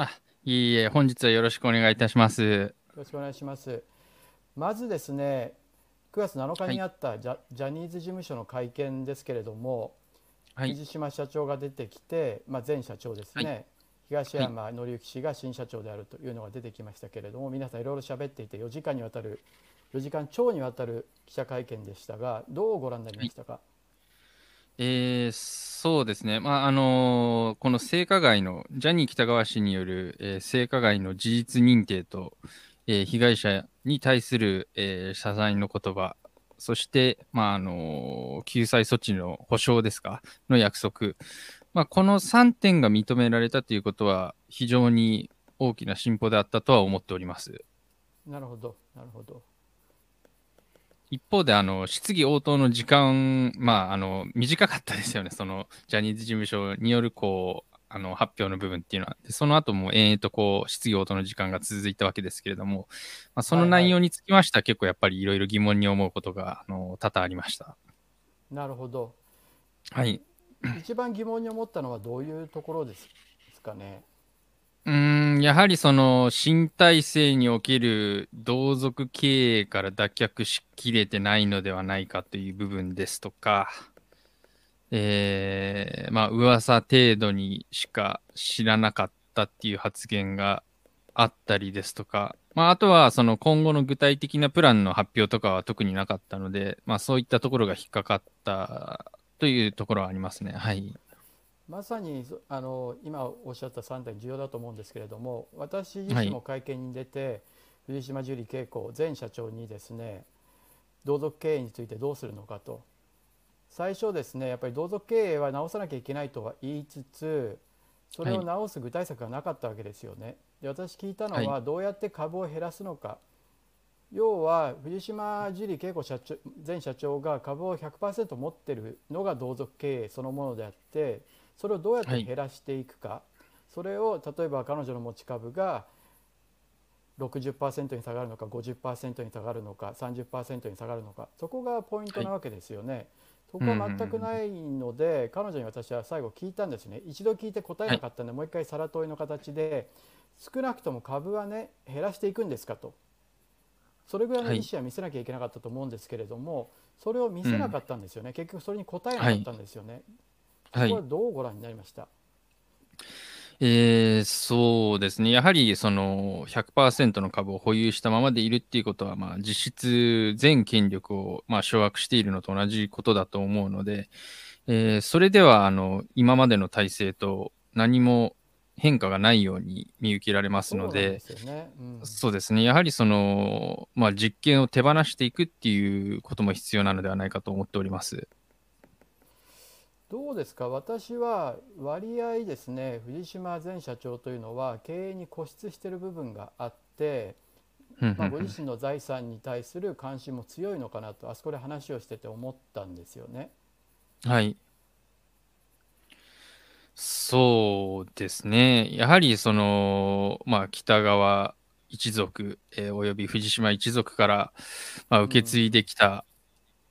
あ、いいえ、本日はよろしくお願いいたします。よろしくお願いします。まずですね、9月7日にあったジャはい、ジャニーズ事務所の会見ですけれども、はい、藤島社長が出てきて、まあ、前社長ですね、はい、東山紀之氏が新社長であるというのが出てきましたけれども、皆さんいろいろ喋っていて4時間にわたる4時間超にわたる記者会見でしたがどうご覧になりましたか、えー、そうですね、まああのーこの性加害の、ジャニー喜多川氏による、えー性加害の事実認定と、えー被害者に対する、えー謝罪の言葉、そして、まああのー救済措置の保障ですか、の約束、まあ、この3点が認められたということは、非常に大きな進歩であったとは思っております。なるほど、なるほど。一方で、あの、質疑応答の時間、まあ、あの、短かったですよね。その、ジャニーズ事務所による、こう、あの、発表の部分っていうのは。でその後も延々とこう、質疑応答の時間が続いたわけですけれども、まあ、その内容につきましては、結構やっぱりいろいろ疑問に思うことが、あの、多々ありました。なるほど。はい。一番疑問に思ったのはどういうところですかね。うん、やはりその新体制における同族経営から脱却しきれてないのではないかという部分ですとか、えー、まあ噂程度にしか知らなかったっていう発言があったりですとか、まあ、あとはその今後の具体的なプランの発表とかは特になかったので、まあ、そういったところが引っかかったというところはありますね。はい。まさにあの今おっしゃった3点重要だと思うんですけれども私自身も会見に出て、はい、藤島ジュリー景子前社長にですね同族経営についてどうするのかと。最初ですねやっぱり同族経営は直さなきゃいけないとは言いつつそれを直す具体策がなかったわけですよね。で私聞いたのはどうやって株を減らすのか、はい、要は藤島ジュリー景子社長前社長が株を100%持ってるのが同族経営そのものであってそれをどうやって減らしていくか、はい、それを例えば彼女の持ち株が60%に下がるのか50%に下がるのか30%に下がるのか。そこがポイントなわけですよね。はい、そこは全くないので、彼女に私は最後聞いたんですね。一度聞いて答えなかったんで、はい、もう一回さら問いの形で少なくとも株はね減らしていくんですかと。それぐらいの意思は見せなきゃいけなかったと思うんですけれども、それを見せなかったんですよね、結局それに答えなかったんですよね。これはどうご覧になりました、はいえー、そうですね。やはりその100%の株を保有したままでいるっていうことは、まあ、実質全権力をまあ掌握しているのと同じことだと思うので、えー、それではあの今までの体制と何も変化がないように見受けられますので、そう、ねうん、ですね。やはりその、まあ、実験を手放していくっていうことも必要なのではないかと思っております。どうですか？私は割合ですね藤島前社長というのは経営に固執している部分があって、まあ、ご自身の財産に対する関心も強いのかなとあそこで話をしてて思ったんですよね。はいそうですね。やはりその、まあ、北川一族、えー、および藤島一族から、まあ、受け継いできた、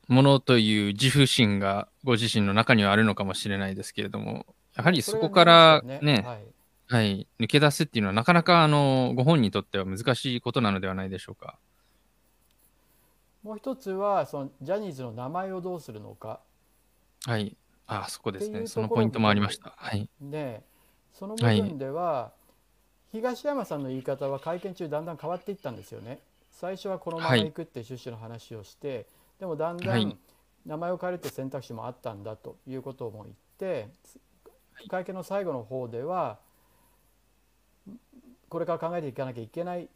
ものという自負心がご自身の中にはあるのかもしれないですけれども、やはりそこからね、ねはい、はい、抜け出すっていうのはなかなかあのご本人にとっては難しいことなのではないでしょうか。もう一つはそのジャニーズの名前をどうするのか。はい。あそこですね。そのポイントもありました。はい。で、その部分では、はい、東山さんの言い方は会見中だんだん変わっていったんですよね。最初はこのまま行くって趣旨の話をして、でもだんだん名前を変えるって選択肢もあったんだということも言って会見の最後の方ではこれから考えていかなきゃいけない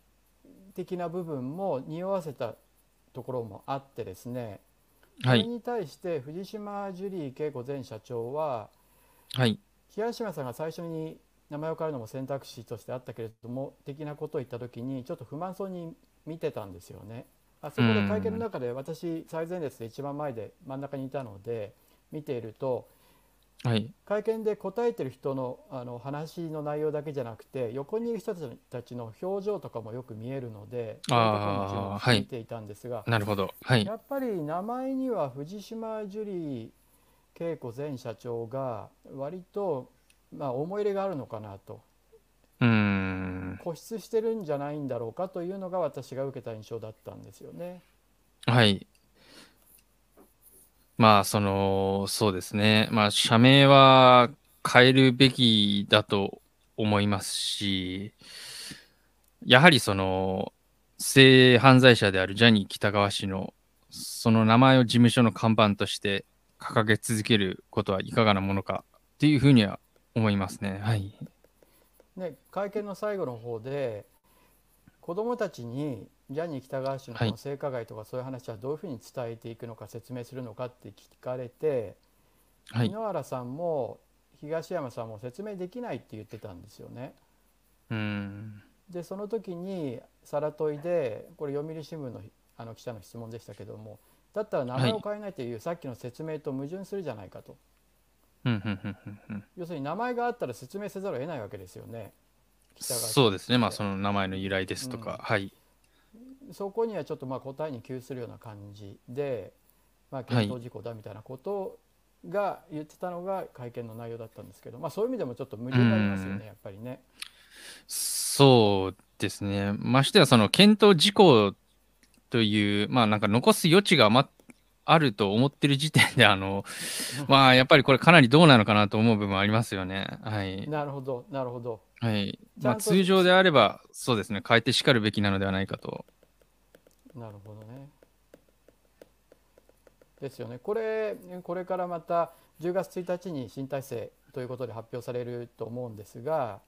的な部分も匂わせたところもあってですね、それに対して藤島ジュリー景子前社長は、はい、東島さんが最初に名前を変えるのも選択肢としてあったけれども的なことを言った時にちょっと不満そうに見てたんですよね。あそこで会見の中で私最前列で一番前で真ん中にいたので見ていると、はい、会見で答えてる人のあの話の内容だけじゃなくて横にいる人たちの表情とかもよく見えるのでああ見ていたんですが、はい、なるほど、はい、やっぱり名前には藤島ジュリー恵子前社長が割と、まあ、思い入れがあるのかなと。うん固執してるんじゃないんだろうかというのが私が受けた印象だったんですよね。はい。まあ、その、そうですね。まあ、社名は変えるべきだと思いますし、やはりその、性犯罪者であるジャニー喜多川氏の、その名前を事務所の看板として掲げ続けることはいかがなものかっていうふうには思いますね。はい。ね、会見の最後の方で、子どもたちにジャニー喜多川氏の性加害とかそういう話はどういうふうに伝えていくのか説明するのかって聞かれて、はい、井ノ原さんも東山さんも説明できないって言ってたんですよね。うんでその時にさら問いでこれ読売新聞のあの記者の質問でしたけどもだったら名前を変えないという、さっきの説明と矛盾するじゃないかと。要するに名前があったら説明せざるを得ないわけですよね。そうですね、まあ、その名前の由来ですとか、うん、はい。そこにはちょっとまあ答えに窮するような感じで、まあ、検討事項だみたいなことが言ってたのが会見の内容だったんですけど、まあ、そういう意味でもちょっと矛盾がありますよね、やっぱりね。そうですね、ましてやその検討事項という、まあ、なんか残す余地がああると思ってる時点で、あのまあ、やっぱりこれ、かなりどうなのかなと思う部分ありますよね。はい、なるほど、なるほど。はい。まあ、通常であれば、そうですね、変えてしかるべきなのではないかと。なるほどね。ですよね。これ、これからまた10月1日に新体制ということで発表されると思うんですが、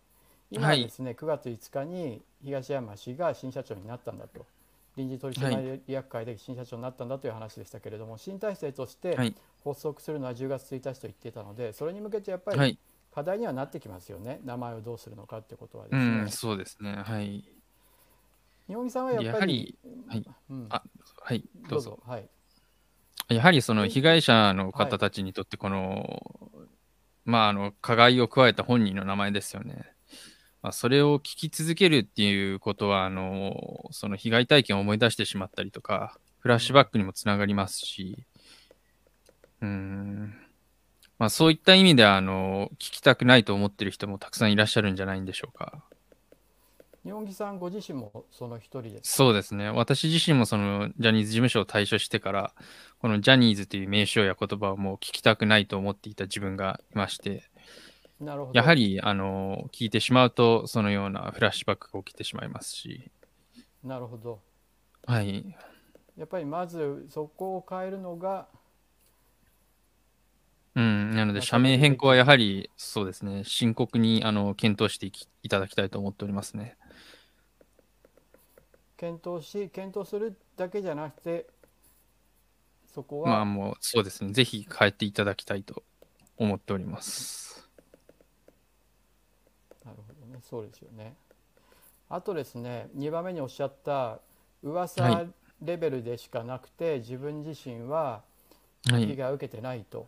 今ですね、はい、9月5日に東山氏が新社長になったんだと。臨時取締役会で新社長になったんだという話でしたけれども、はい、新体制として発足するのは10月1日と言っていたので、それに向けてやっぱり課題にはなってきますよね、名前をどうするのかってことはですね。うん、そうですね、はい。日本木さんはやっぱり、はい、うん、あはい、どうぞ。はい、やはりその被害者の方たちにとって、この、はい、まあ、あの、加害を加えた本人の名前ですよね。まあ、それを聞き続けるっていうことは、あの、その被害体験を思い出してしまったりとか、フラッシュバックにもつながりますし、うん、まあ、そういった意味であの、聞きたくないと思ってる人もたくさんいらっしゃるんじゃないんでしょうか。日本木さんご自身もその一人ですそうですね。私自身もそのジャニーズ事務所を退所してから、このジャニーズという名称や言葉をもう聞きたくないと思っていた自分がいまして、やはりあの聞いてしまうと、そのようなフラッシュバックが起きてしまいますし。なるほど。はい。やっぱりまずそこを変えるのがうん、なので、社名変更はやはり、そうですね、深刻にあの検討していきいただきたいと思っておりますね。検討し、検討するだけじゃなくて、そこは。まあ、もう、そうですね、ぜひ変えていただきたいと思っております。そうですよね。あとですね、2番目におっしゃった、噂レベルでしかなくて、はい、自分自身は被害を受けてないと。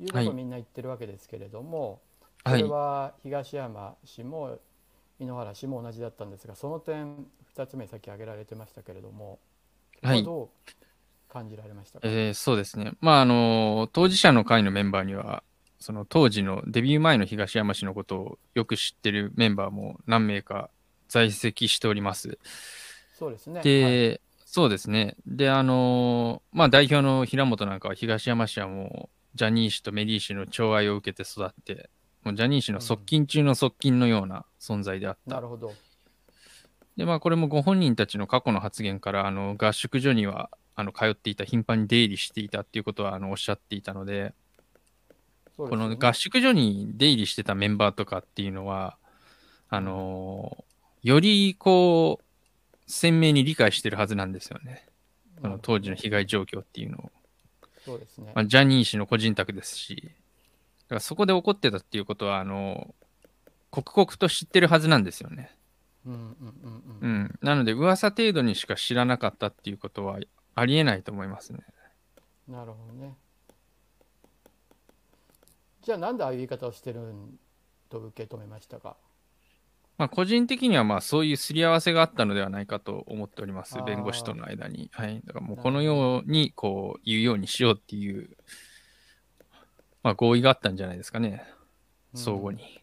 いうことをみんな言ってるわけですけれども、はい、これは東山氏も井ノ原氏も同じだったんですがその点2つ目さっき挙げられてましたけれども、はい、どう感じられましたか、えー、そうですね、まあ、あの当事者の会のメンバーにはその当時のデビュー前の東山氏のことをよく知ってるメンバーも何名か在籍しております。そうですねで、はい、そうですね。で、あのまあ、代表の平本なんかは東山氏はもうジャニー氏とメリー氏の寵愛を受けて育って、もうジャニー氏の側近中の側近のような存在であった。なるほど。で、まあ、これもご本人たちの過去の発言から、あの合宿所にはあの通っていた、頻繁に出入りしていたっていうことはあのおっしゃっていたので、この合宿所に出入りしてたメンバーとかっていうのは、あのよりこう、鮮明に理解してるはずなんですよね。この当時の被害状況っていうのを。そうですね。まあ、ジャニー氏の個人宅ですし、だからそこで起こってたっていうことは、あの、刻々と知ってるはずなんですよね。うんうんうんうん。うん。なので、噂程度にしか知らなかったっていうことはありえないと思いますね。なるほどね。じゃあ、なんでああいう言い方をしてると受け止めましたか？まあ、個人的にはまあそういうすり合わせがあったのではないかと思っております、弁護士との間に。はい、だからもうこのようにこう言うようにしようっていう、まあ、合意があったんじゃないですかね、相互に。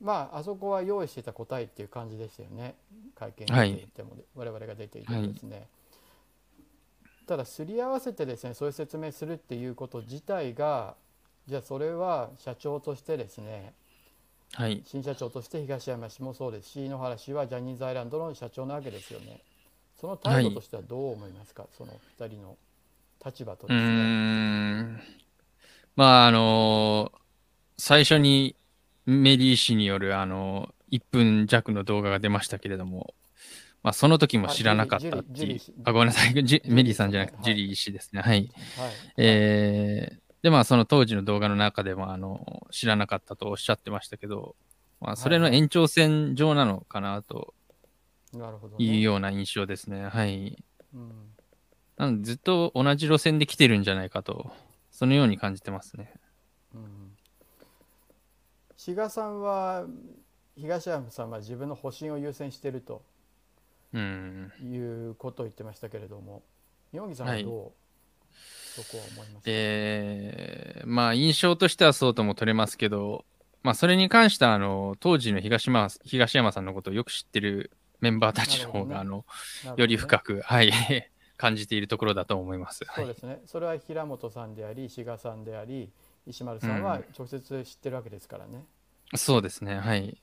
まああそこは用意してた答えっていう感じでしたよね。会見に出てい。ても、はい、我々が出ていてもですね、はい、ただすり合わせてですねそういう説明するっていうこと自体がじゃあそれは社長としてですね、はい、新社長として東山氏もそうですし井ノ原氏はジャニーズアイランドの社長なわけですよね。その態度としてはどう思いますか、はい、その2人の立場とですね。まああのー、最初にメリー氏によるあのー、1分弱の動画が出ましたけれども、まあ、その時も知らなかったっていう、あごめんなさい、メリーさんじゃなくて、ジュリー氏ですね。はい。はい、えー、で、まあ、その当時の動画の中でも、あの、知らなかったとおっしゃってましたけど、まあ、それの延長線上なのかなというような印象ですね。はい。うん。なのでずっと同じ路線で来てるんじゃないかと、そのように感じてますね。うん、志賀さんは、東山さんは自分の保身を優先していると、うん、いうことを言ってましたけれども、四木さんはどう、はい、そこは思いますか、えー、まあ印象としてはそうとも取れますけど、まあそれに関してはあの当時の東山東山さんのことをよく知ってるメンバーたちの方が、ね、あの、ね、より深く、はい 感じているところだと思います。そうですね、はい、それは平本さんであり、志賀さんであり、石丸さんは直接知ってるわけですからね。うん、そうですね、はい。ね、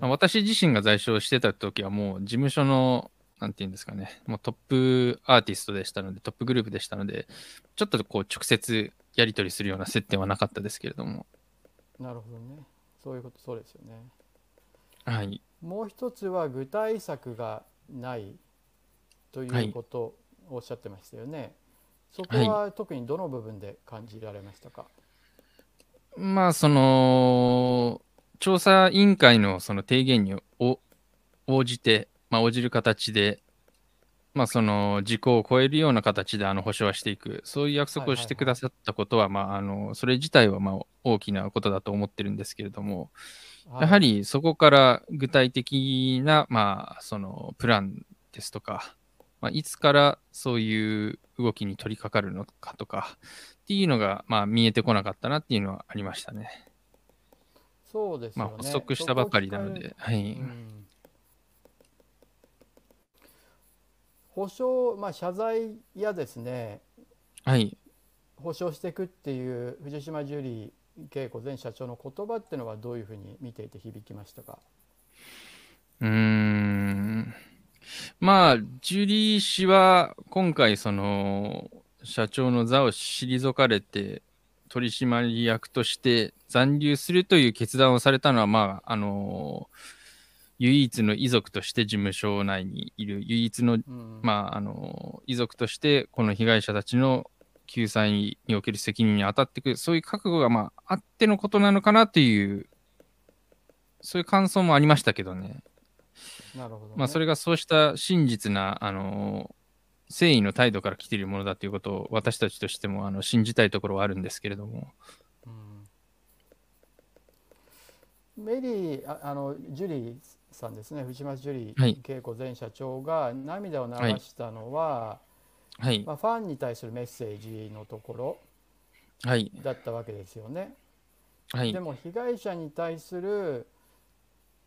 まあ、私自身が在所してた時は、もう事務所の、なんていうんですかね、もうトップアーティストでしたので、トップグループでしたので、ちょっとこう直接やり取りするような接点はなかったですけれども。なるほどね。そういうこと、そうですよね。はい。もう一つは具体策がないということ、おっしゃってましたよね。そこは特にどの部分で感じられましたか、はい、まあその調査委員会のその提言に応じて、まあ、応じる形で、まあ、その時効を超えるような形であの保証はしていく、そういう約束をしてくださったことは、まあ、あのそれ自体はまあ大きなことだと思ってるんですけれども、やはりそこから具体的な、まあ、そのプランですとか、まあ、いつからそういう動きに取り掛かるのかとかっていうのが、まあ、見えてこなかったなっていうのはありましたね。そうです、ね、まあ、発足したばかりなので。はい、うん、保証、まあ、謝罪やですね、はい、保証していくっていう藤島ジュリー恵子前社長の言葉っていうのはどういうふうに見ていて響きましたか？うーん。まあ、ジュリー氏は今回、その、社長の座を退かれて、取締役として残留するという決断をされたのは、まあ、あの唯一の遺族として事務所内にいる、唯一の、うん、まあ、あの遺族として、この被害者たちの救済における責任に当たっていく、そういう覚悟が、まあ、あってのことなのかなという、そういう感想もありましたけどね。なるほど、ね、まあ、それがそうした真実な、あの誠意の態度から来ているものだということを私たちとしてもあの信じたいところはあるんですけれども。うん、メリーああのジュリーさんですね。藤松ジュリー恵子前社長が涙を流したのは、はい、まあ、ファンに対するメッセージのところだったわけですよね。はい、でも被害者に対する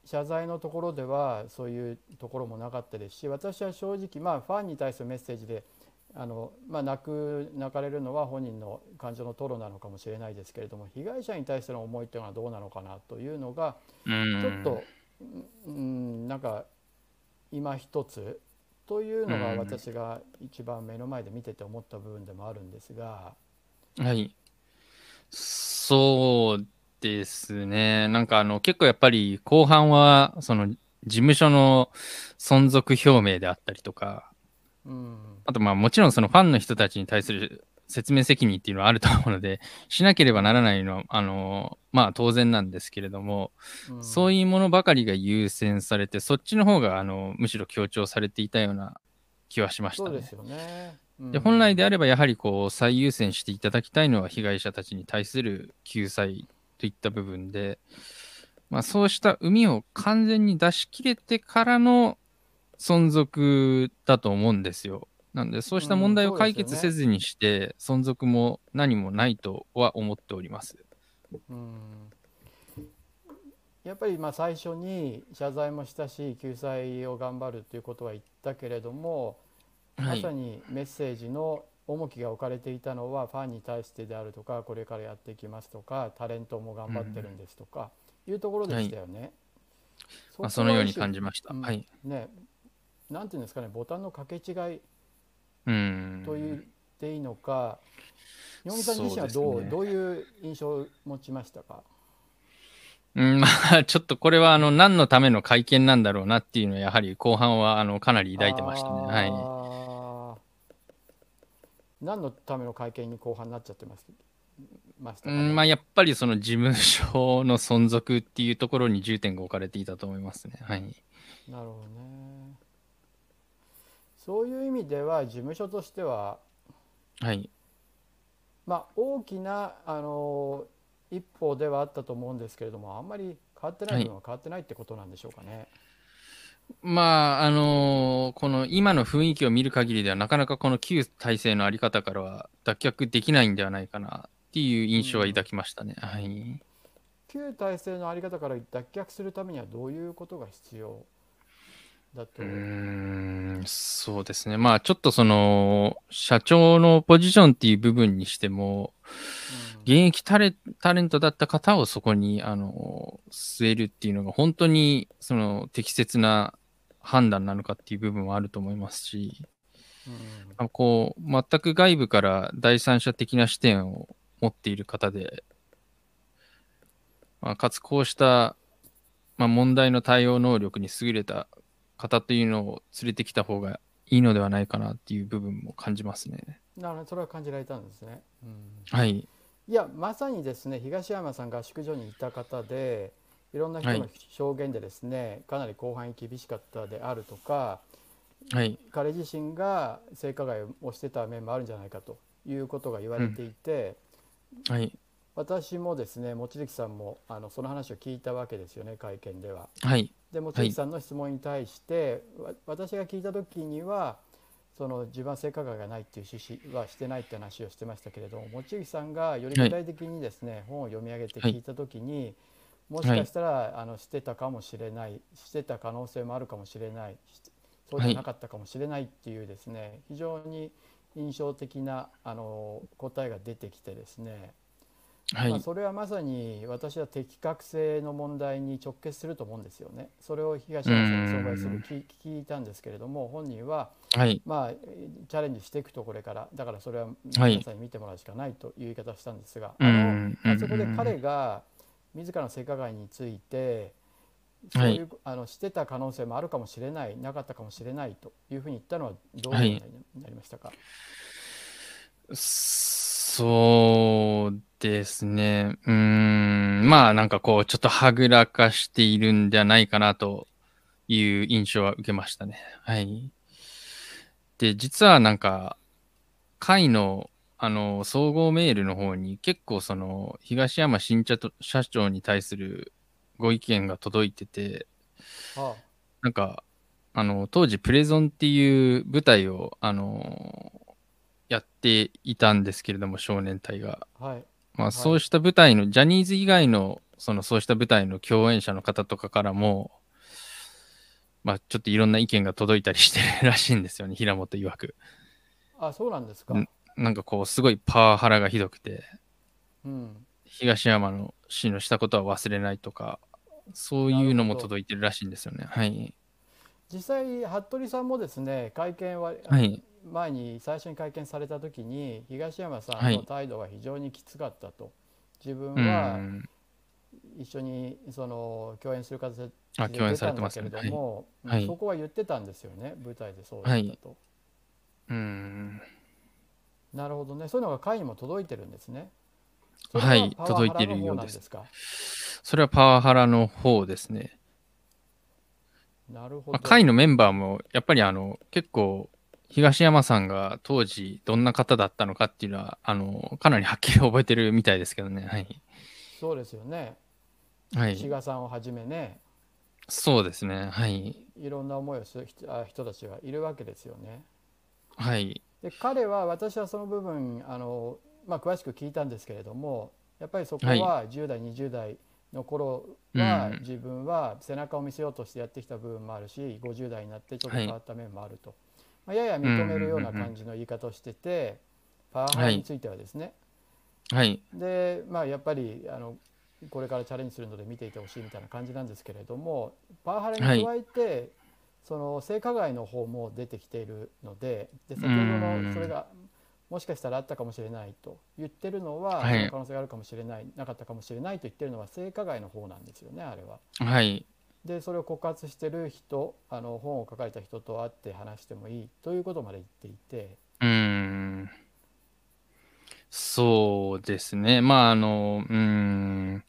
謝罪のところではそういうところもなかったですし私は正直まあファンに対するメッセージであの、まあ、泣く泣かれるのは本人の感情の吐露なのかもしれないですけれども被害者に対しての思いというのはどうなのかなというのがちょっとうんなんか今一つというのが私が一番目の前で見てて思った部分でもあるんですが。はいそうですね。なんかあの結構やっぱり後半はその事務所の存続表明であったりとか、うん、あとまあもちろんそのファンの人たちに対する説明責任っていうのはあると思うので、しなければならないのは、あの、まあ当然なんですけれども、うん、そういうものばかりが優先されて、そっちの方があのむしろ強調されていたような気はしましたね。そうですよね。うん、で本来であればやはりこう最優先していただきたいのは被害者たちに対する救済といった部分で、まあ、そうした海を完全に出し切れてからの存続だと思うんですよ。なんで、そうした問題を解決せずにして、存続も何もないとは思っております。うんやっぱりまあ最初に謝罪もしたし救済を頑張るということは言ったけれども、はいまさにメッセージの重きが置かれていたのはファンに対してであるとかこれからやっていきますとかタレントも頑張ってるんですとか、いうところでしたよね。まあ、そのように感じました。うんはい。ねなんていうんですかねボタンの掛け違いうん。と言っていいのか、日本さん自身はどうねどういう印象を持ちましたか？うん、まあ、ちょっとこれは、あの、何のための会見なんだろうなっていうのは、やはり後半は、あの、かなり抱いてましたね。はい。は何のための会見に後半になっちゃってますましたかね、うん、まあ、やっぱりその事務所の存続っていうところに重点が置かれていたと思いますね。はい。なるほどねそういう意味では事務所としてははい。まあ大きなあの一歩ではあったと思うんですけれどもあんまり変わってない部分は変わってないってことなんでしょうかね。まあ、あのこの今の雰囲気を見る限りでは、なかなかこの旧体制のあり方からは脱却できないんではないかなっていう印象は抱きましたね。はい。旧体制のあり方から脱却するためにはどういうことが必要だと、うーん、そうですね。まあ、ちょっとその、社長のポジションっていう部分にしても、現役タレタレントだった方をそこに、あの、据えるっていうのが本当に、その、適切な判断なのかっていう部分はあると思いますし、うん。あこう、全く外部から第三者的な視点を持っている方で、まあ、かつこうした、まあ、問題の対応能力に優れた方というのを連れてきた方がいいのではないかなっていう部分も感じますね。なるほどそれは感じられたんですね。うんはい。いやまさにですね東山さん合宿所にいた方でいろんな人の証言でですね、かなり後半に厳しかったであるとかはい。彼自身が性加害をしてた面もあるんじゃないかということが言われていて、はい。私もですね望月さんもあのその話を聞いたわけですよね会見では。はい。で望月さんの質問に対して、わ私が聞いた時にはその自分は性加害がないっていう趣旨はしてないって話をしてましたけれども望月さんがより具体的にですね、本を読み上げて聞いた時に、もしかしたら、あのしてたかもしれないしてた可能性もあるかもしれないしそうじゃなかったかもしれないっていうですね、非常に印象的なあの答えが出てきてですね、はい。まあ、それはまさに私は適格性の問題に直結すると思うんですよね。それを東山さんに障害する聞聞いたんですけれども本人ははい。まあチャレンジしていくとこれからだからそれははい皆さんに見てもらうしかないという言い方をしたんですが、うあのん。あそこで彼が自らの性加害についてそういう、あのしてた可能性もあるかもしれないなかったかもしれないというふうに言ったのはどういうふうになりましたか、そうですね。うーん。まあなんかこう、ちょっとはぐらかしているんじゃないかなという印象は受けましたね。はい。で、実はなんか、会の、あの、総合メールの方に結構その、東山新社と社長に対するご意見が届いてて、はなんか、あの、当時プレゾンっていう舞台を、あの、やっていたんですけれども、少年隊が。あはいまあ、いそうした舞台の、ジャニーズ以外の、その、そうした舞台の共演者の方とかからも、まあ、ちょっといろんな意見が届いたりしてるらしいんですよね、平本曰く。あそうなんですか、んなんかこう、すごいパワハラがひどくて、うん、東山の氏のしたことは忘れないとか、そういうのも届いてるらしいんですよね。はい。実際服部さんもですね会見は、はい。前に最初に会見された時に東山さんのはい態度が非常にきつかったと、自分うはん。一緒にその共演する形であ、共演されて出たんだけますね。はい。れども、はいそこは言ってたんですよね舞台でそうだったと、うん。なるほどねそういうのが会にも届いてるんですねはい届いているようですそれはパワハラの方ですね。なるほど、まあ、会のメンバーも、やっぱりあの、結構、東山さんが当時どんな方だったのかっていうのは、あの、かなりはっきり覚えてるみたいですけどね。はい。そうですよねはい。志賀さんをはじめねそうですね。はい。いろんな思いをする人たちがいるわけですよねはい。で彼は私はその部分あの、まあ、詳しく聞いたんですけれどもやっぱりそこは10代20代の頃はうん自分は背中を見せようとしてやってきた部分もあるし50代になってちょっと変わった面もあると、まあ、やや認めるような感じの言い方をしててパワハラについてはですね、はい。でまあやっぱりあのこれからチャレンジするので見ていてほしいみたいな感じなんですけれどもパワハラに加えて、その性加害の方も出てきているのでで先ほどうんのそれがもしかしたらあったかもしれないと言ってるのは、はい可能性があるかもしれないなかったかもしれないと言ってるのは性加害の方なんですよねあれは。はい。でそれを告発してる人あの本を書かれた人と会って話してもいいということまで言っていて。うーん。そうですね。まあ、あの、うーん。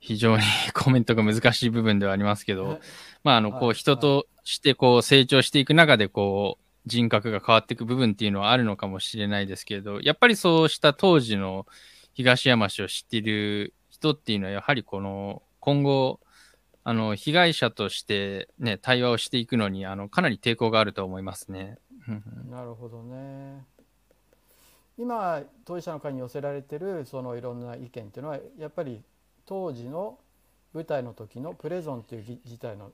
非常に コメントが難しい部分ではありますけど、まあ、あの、こう、はい人として、こう、成長していく中で、こう、人格が変わっていく部分っていうのはあるのかもしれないですけれど、やっぱりそうした当時の東山氏を知っている人っていうのは、やはりこの、今後、あの、被害者としてね、対話をしていくのに、あの、かなり抵抗があると思いますね。なるほどね。今当事者の会に寄せられてるそのいろんな意見っていうのはやっぱり当時の舞台の時のプレゾンっていうぎ事態の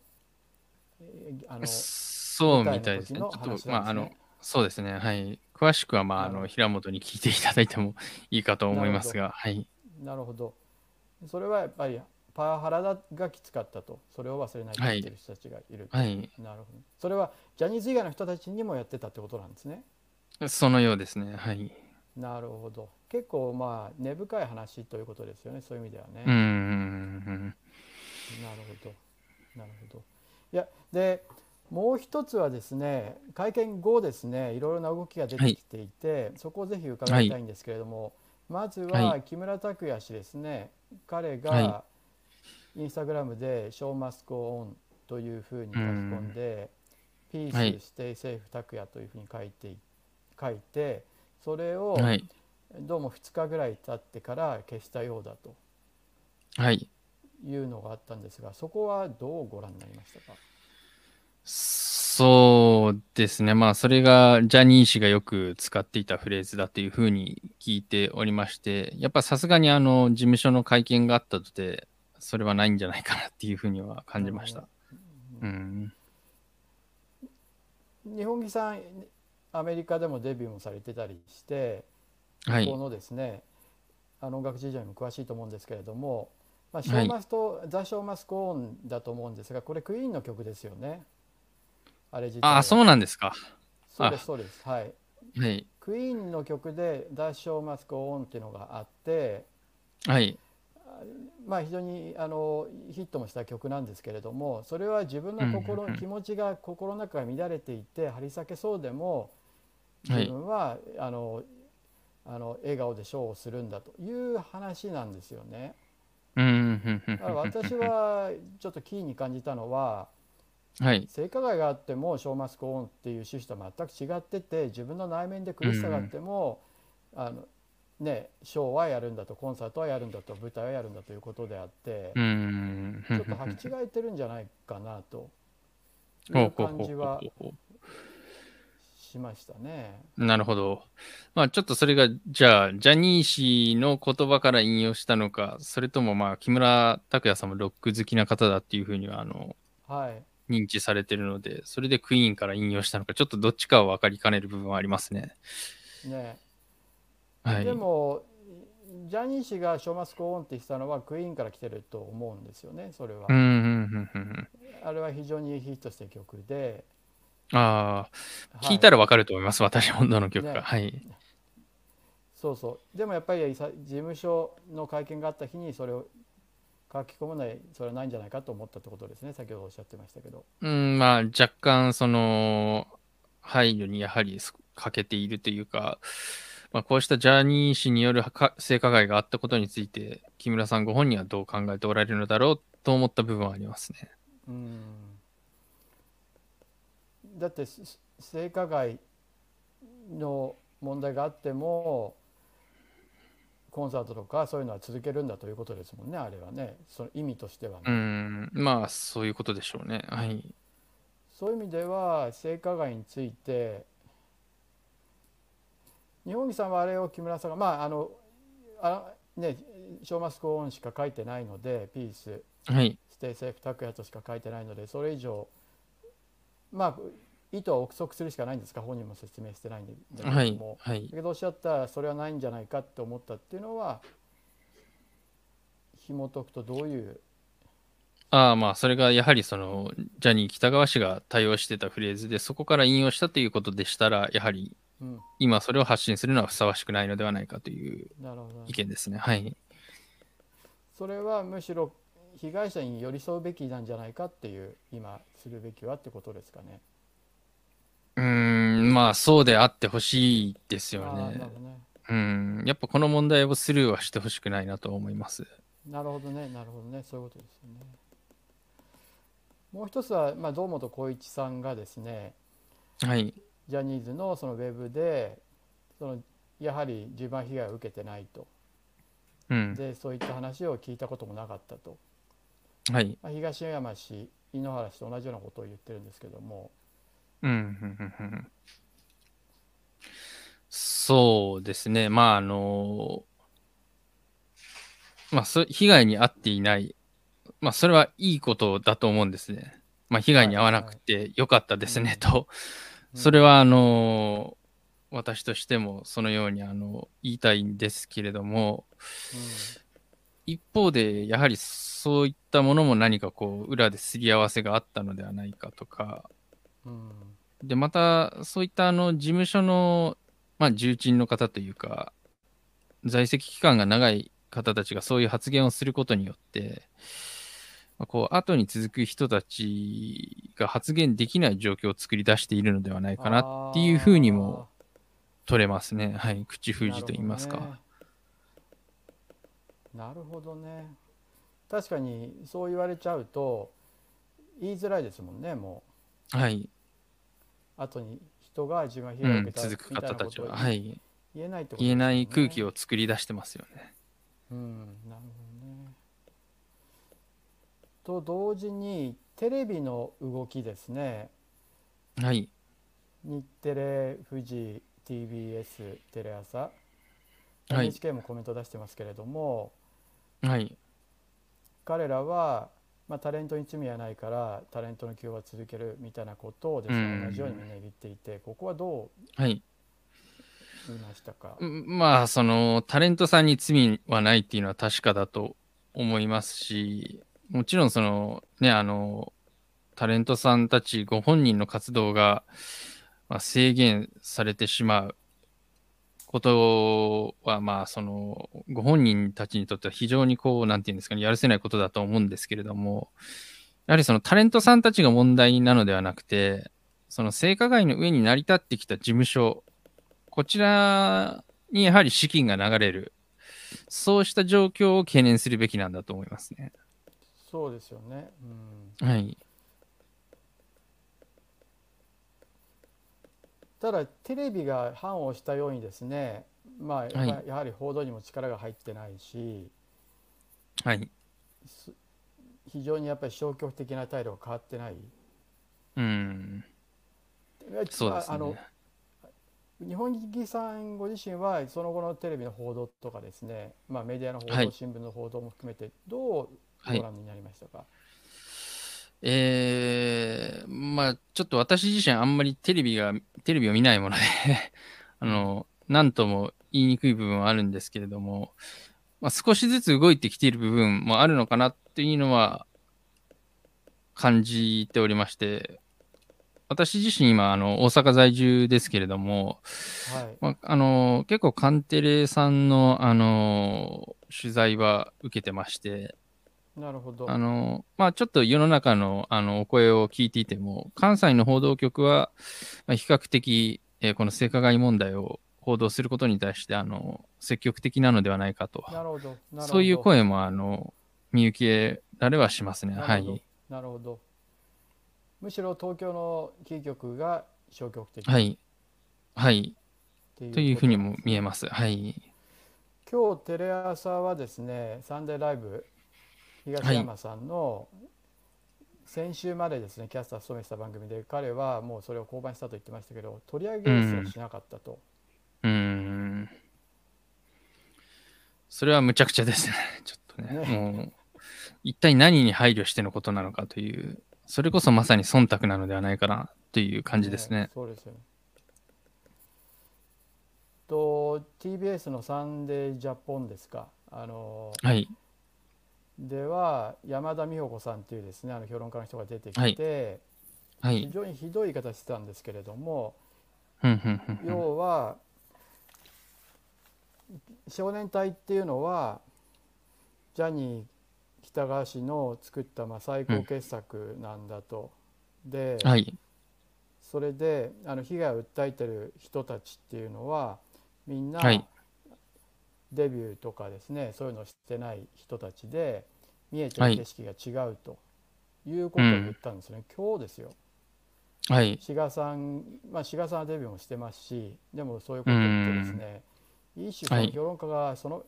えーあのそうみたいですね。ちょっと、まあ、あのそうですね。はい。詳しくは、まあ、あの、平本に聞いていただいてもいいかと思いますが、はい。なるほど。それはやっぱりパワハラだがきつかったとそれを忘れないと言ってる人たちがいると、はい。なるほど。それはジャニーズ以外の人たちにもやってたってことなんですね。そのようですね。はい。なるほど。結構まあ根深い話ということですよね。そういう意味ではね。うーん。なるほど。なるほど。いや、で、もう一つはですね、会見後ですね、いろいろな動きが出てきていて、そこをぜひ伺いたいんですけれども、まずはは木村拓哉氏ですね、彼がはインスタグラムで「ショーマスクオン」というふうに書き込んで「ピース、はいステイセーフ拓哉」というふうに書いてい書いて、それをはい。どうも2日ぐらい経ってから消したようだとはい。いうのがあったんですが、そこはどうご覧になりましたか？そうですね。まあ、それがジャニー氏がよく使っていたフレーズだというふうに聞いておりまして、やっぱさすがにあの、事務所の会見があったとて、それはないんじゃないかなっていうふうには感じました。うん。日本木さんアメリカでもデビューもされてたりして、はいこ。のですねあの音楽事情にも詳しいと思うんですけれども、まあ、シはいョーマスと、ザ・ショーマスコーンだと思うんですがこれクイーンの曲ですよねあれ自体はああ、そうなんですか。そうですそうですはいはい。クイーンの曲で「ザ・ショーマスコーン」っていうのがあってはい。まあ非常にあのヒットもした曲なんですけれどもそれは自分の心、うんうんうん気持ちが心の中が乱れていて張り裂けそうでもはい。自分は、あのあの笑顔でショーをするんだという話なんですよね。うん。うん。うん。だから私はちょっとキーに感じたのははい。性加害があってもショーマスクオンっていう趣旨と全く違ってて自分の内面で苦しさがあっても、あのね、ショーはやるんだとコンサートはやるんだと舞台はやるんだということであって、うん。ちょっと履き違えてるんじゃないかなという感じはしましたね。うなるほど。まあちょっとそれが、じゃあ、ジャニー氏の言葉から引用したのか、それともまあ木村拓哉さんもロック好きな方だっていうふうには、あの、はい認知されてるので、それでクイーンから引用したのか、ちょっとどっちかは分かりかねる部分はありますね。ねはい。でもジャニー氏が「ショーマスクオン」って言ってたのはクイーンから来てると思うんですよねそれは。あれは非常にヒットした曲で、ああ、はい聞いたら分かると思います、私もどの曲か。ねはい。そうそうでもやっぱりさ事務所の会見があった日にそれを書き込むのはそれはないんじゃないかと思ったってことですね先ほどおっしゃってましたけどうん、まあ、若干、その、配慮にやはりす欠けているというか、まあ、こうしたジャニー氏によるか性加害があったことについて、木村さんご本人はどう考えておられるのだろうと思った部分はありますね。うんだってす性加害の問題があってもコンサートとかそういうのは続けるんだということですもんねあれはねその意味としてはね、うん、まあ、そういうことでしょうね。はい。そういう意味では性加害について日本木さんはあれを木村さんがまああのあねショーマスコーンしか書いてないのでピースはい。ステイセーフ拓也としか書いてないのでそれ以上まあ意図は憶測するしかないんですか？本人も説明してないんだけども、はい。はいだ。けどおっしゃったそれはないんじゃないかって思ったっていうのは紐解くとどういう？ああ、まあ、それがやはりその、ジャニー喜多川氏が対応してたフレーズで、そこから引用したということでしたら、やはりうん今それを発信するのはふさわしくないのではないかという意見ですね。はい。それはむしろ被害者に寄り添うべきなんじゃないかっていう今するべきはってことですかね。うーん、まあ、そうであってほしいですよね。ね。うん。やっぱこの問題をスルーはしてほしくないなと思います。なるほどね、なるほどね、そういうことですよね。もう一つは、まあ、堂本光一さんがですね、はい。ジャニーズのそのウェブで、そのやはり十番被害を受けてないと、うん。でそういった話を聞いたこともなかったと、はい。まあ、東山氏、井ノ原氏と同じようなことを言ってるんですけども、うんそうですね。まあ、あの、まあ、そ被害に遭っていない。まあ、それはいいことだと思うんですね。まあ、被害に遭わなくてよかったですね、と。それは、は、あの、私としてもそのように、あの、言いたいんですけれども、一方で、やはりそういったものも何かこう、裏ですり合わせがあったのではないかとか、うん。うんで、また、そういったあの事務所の、まあ、重鎮の方というか、在籍期間が長い方たちがそういう発言をすることによって、まあこう後に続く人たちが発言できない状況を作り出しているのではないかなっていうふうにも取れますね。はい。口封じと言いますか。なるほどね。確かにそう言われちゃうと言いづらいですもんねもはい。う後に人が自分は被うん害を受けた続く方たちは、はい。言えないってこと言えない空気をを作り出してますよね。うんなるほどねと同時にテレビの動きですねはい。日テレ富士 TBS テレ朝、はい NHK もコメント出してますけれどもはい。彼らは、まあ、タレントに罪はないからタレントの起用は続けるみたいなことをですね、うん同じようにみんな言っていてここはどうはい。言いましたか、うんまあ、その、タレントさんに罪はないっていうのは確かだと思いますし、もちろんその、ね、あの、タレントさんたちご本人の活動が、まあ、制限されてしまうことは、まあ、その、ご本人たちにとっては非常にこう、なんていうんですかね、やるせないことだと思うんですけれども、やはりそのタレントさんたちが問題なのではなくて、その性加害の上に成り立ってきた事務所、こちらにやはり資金が流れる、そうした状況を懸念するべきなんだと思いますね。そうですよね、うん、はい。ただテレビが反をしたようにですねまあ、はいややはり報道にも力が入ってないしはい。す非常にやっぱり消極的な態度が変わってないうん。そうですまああのね。日本劇さんご自身はその後のテレビの報道とかですね、まあ、メディアの報道、はい新聞の報道も含めてどうはいご覧になりましたか、えー、まあ、ちょっと私自身あんまりテレビが、テレビを見ないもので あの、なんとも言いにくい部分はあるんですけれども、まあ、少しずつ動いてきている部分もあるのかなっていうのは感じておりまして、私自身今、あの、大阪在住ですけれども、はい。まあ、あの、結構カンテレさんの、あの、取材は受けてまして、なるほどあの、まあ、ちょっと世の中の、あの、お声を聞いていても、関西の報道局は、まあ比較的、えーこの性加害問題を報道することに対して、あの、積極的なのではないかと。なるほどなるほどそういう声も、あの、見受けられはしますね。はい。なるほどむしろ東京のキー局が消極的っはい。はい。というふうにも見えます。はい。今日テレ朝はですねサンデーライブ東山さんの先週までですねキャスター務めてた番組で彼はもうそれを降板したと言ってましたけど取り上げすらしなかったと、うーん。それはむちゃくちゃですね。ちょっとね。ねもう、一体何に配慮してのことなのかという、それこそまさに忖度なのではないかなという感じですね。ねそうですよね。と TBS のサンデージャポンですか。あのはい。では山田美穂子さんというですねあの評論家の人が出てきて、はい、非常にひどい言い方してたんですけれども、要は少年隊っていうのはジャニー喜多川氏の作ったまあ最高傑作なんだと。うん、で、はい、それであの被害を訴えてる人たちっていうのはみんなデビューとかですねそういうのをしてない人たちで見えてる景色が違うということを言ったんですね、うん、今日ですよ。はい、志賀さん、まあ、志賀さんはデビューもしてますしでもそういうことを言ってですね、一種評論家がその、は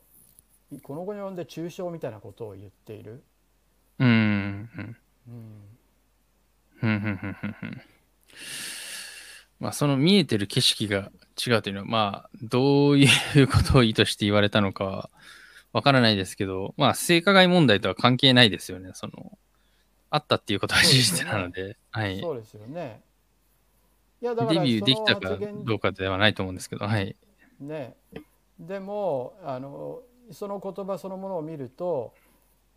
い、この後に及んで抽象みたいなことを言っている。うん。うん。まあ、その見えてる景色が違うというのは、まあ、どういうことを意図して言われたのかはわからないですけど、まあ、性加害問題とは関係ないですよね。その、あったっていうことは事実なので、ではい。そうですよね。いや、だからデビューできたかどうかではないと思うんですけど、はい。ね。でも、あの、その言葉そのものを見ると、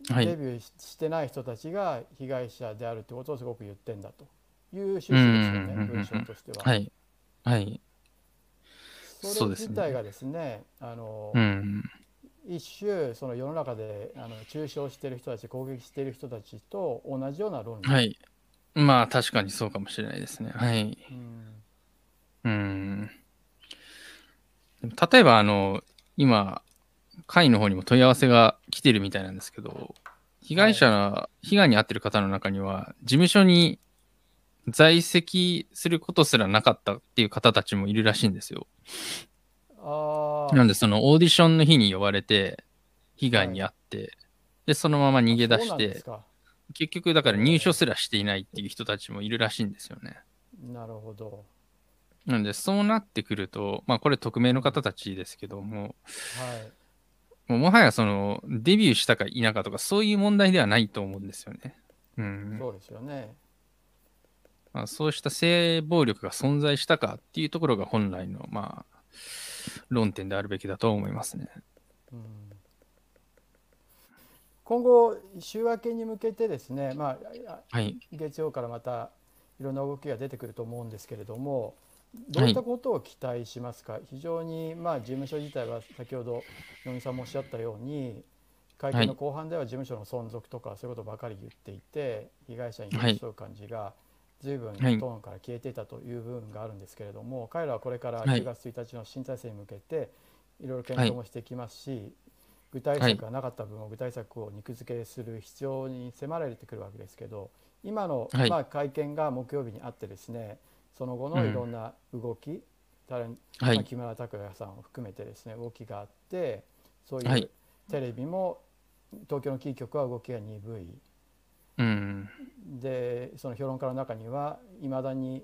はい、デビューしてない人たちが被害者であるってことをすごく言ってんだという趣旨ですよね、文章としては。はい。はい。それ自体がですね、あの、うん、一種その世の中であの中傷している人たち攻撃している人たちと同じような論理。はい。まあ確かにそうかもしれないですね。はい。うん。例えばあの今会の方にも問い合わせが来てるみたいなんですけど被害者の、はい、被害に遭ってる方の中には事務所に在籍することすらなかったっていう方たちもいるらしいんですよ。なんでそのオーディションの日に呼ばれて被害に遭って、はい、でそのまま逃げ出して結局だから入所すらしていないっていう人たちもいるらしいんですよね。なるほど。なんでそうなってくるとまあこれ匿名の方たちですけども、はい、もうもはやそのデビューしたか否かとかそういう問題ではないと思うんですよね。うん、そうですよね。まあ、そうした性暴力が存在したかっていうところが本来のまあ論点であるべきだと思いますね。うん。今後、週明けに向けてですね、まあ、はい、月曜からまたいろんな動きが出てくると思うんですけれども、どういったことを期待しますか、はい、非常に、まあ、事務所自体は先ほど野木さんもおっしゃったように、会見の後半では事務所の存続とかそういうことばかり言っていて、被害者に寄り添う感じが随分トーンから消えていたという部分があるんですけれども、彼らはこれから10月1日の新体制に向けてい。ろいろ検討もしてきますし、具体策がなかった分を具体策を肉付けする必要に迫られてくるわけですけど今の、まあ、会見が木曜日にあってですねその後のいろんな動き、うん、タレンまあ、木村拓哉さんを含めてですね動きがあってそういうテレビも東京のキー局は動きが鈍い。うん、でその評論家の中にはいまだに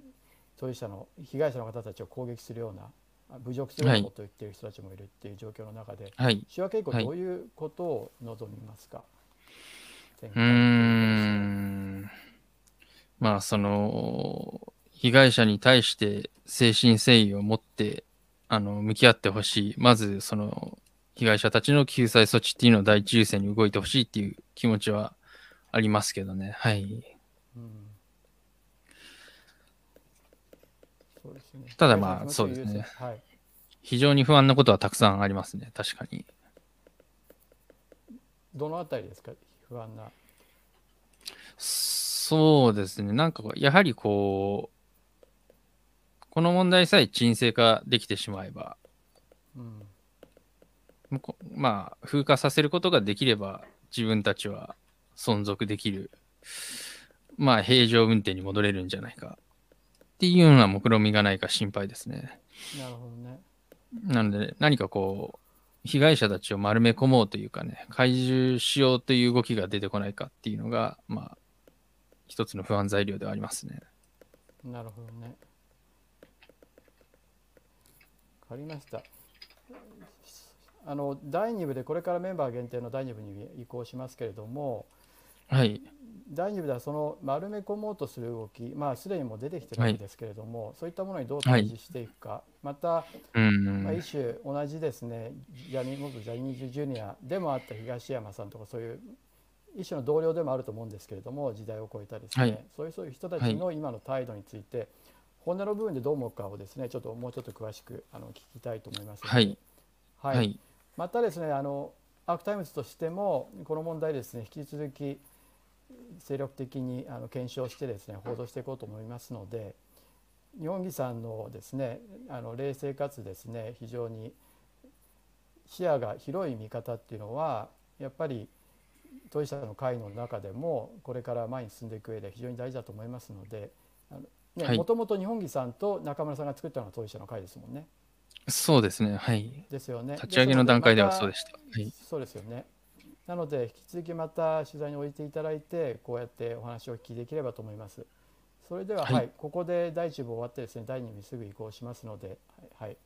当事者の被害者の方たちを攻撃するような侮辱するようなことを言っている人たちもいるっていう状況の中で、はい、週明け以降どういうことを望みますか、はい、うんまあその被害者に対して誠心誠意を持ってあの向き合ってほしい。まずその被害者たちの救済措置っていうのを第一優先に動いてほしいっていう気持ちはありますけどね。はい、うん。そうですね、ただまあ、そうですね、はい。非常に不安なことはたくさんありますね、確かに。どのあたりですか、不安な。そうですね、なんかやはりこう、この問題さえ沈静化できてしまえば、うん、まあ、風化させることができれば、自分たちは存続できる、まあ、平常運転に戻れるんじゃないかっていうような目論見みがないか心配ですね。なるほどね。なので、何かこう、被害者たちを丸め込もうというかね、懐柔しようという動きが出てこないかっていうのが、まあ、一つの不安材料ではありますね。なるほどね。わかりました。あの第2部でこれからメンバー限定の第2部に移行しますけれども、はい、第2部ではその丸め込もうとする動き、まあ、すでにもう出てきてるわけですけれども、はい、そういったものにどう対峙していくか、はい、また、まあ、一種同じですね。ジャニ元ジャニーズジュニアでもあった東山さんとかそういう一種の同僚でもあると思うんですけれども時代を超えたですね、はい、そういうそういう人たちの今の態度について、本音の部分でどう思うかをですねちょっともうちょっと詳しくあの聞きたいと思いますはい、またですねあの Arc Times としてもこの問題ですね引き続き精力的にあの検証してですね報道していこうと思いますので二本樹さんのですねあの冷静かつですね非常に視野が広い見方っていうのはやっぱり当事者の会の中でもこれから前に進んでいく上で非常に大事だと思いますのでもともと日本木さんと中村さんが作ったのが当事者の会ですもんね。そうですね、はい。ですよね。立ち上げの段階ではそうでした。はい、そうですよね。なので引き続きまた取材に応じていただいてこうやってお話をお聞きできればと思います。それでは、はい、はい、ここで第1部終わってですね第2部すぐ移行しますので、はい、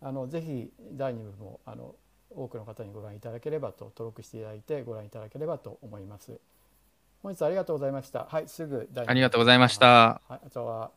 あのぜひ第2部もあの多くの方にご覧いただければと登録していただいてご覧いただければと思います。本日ありがとうございました。はい、すぐ第2部。ありがとうございました。はい、あとは。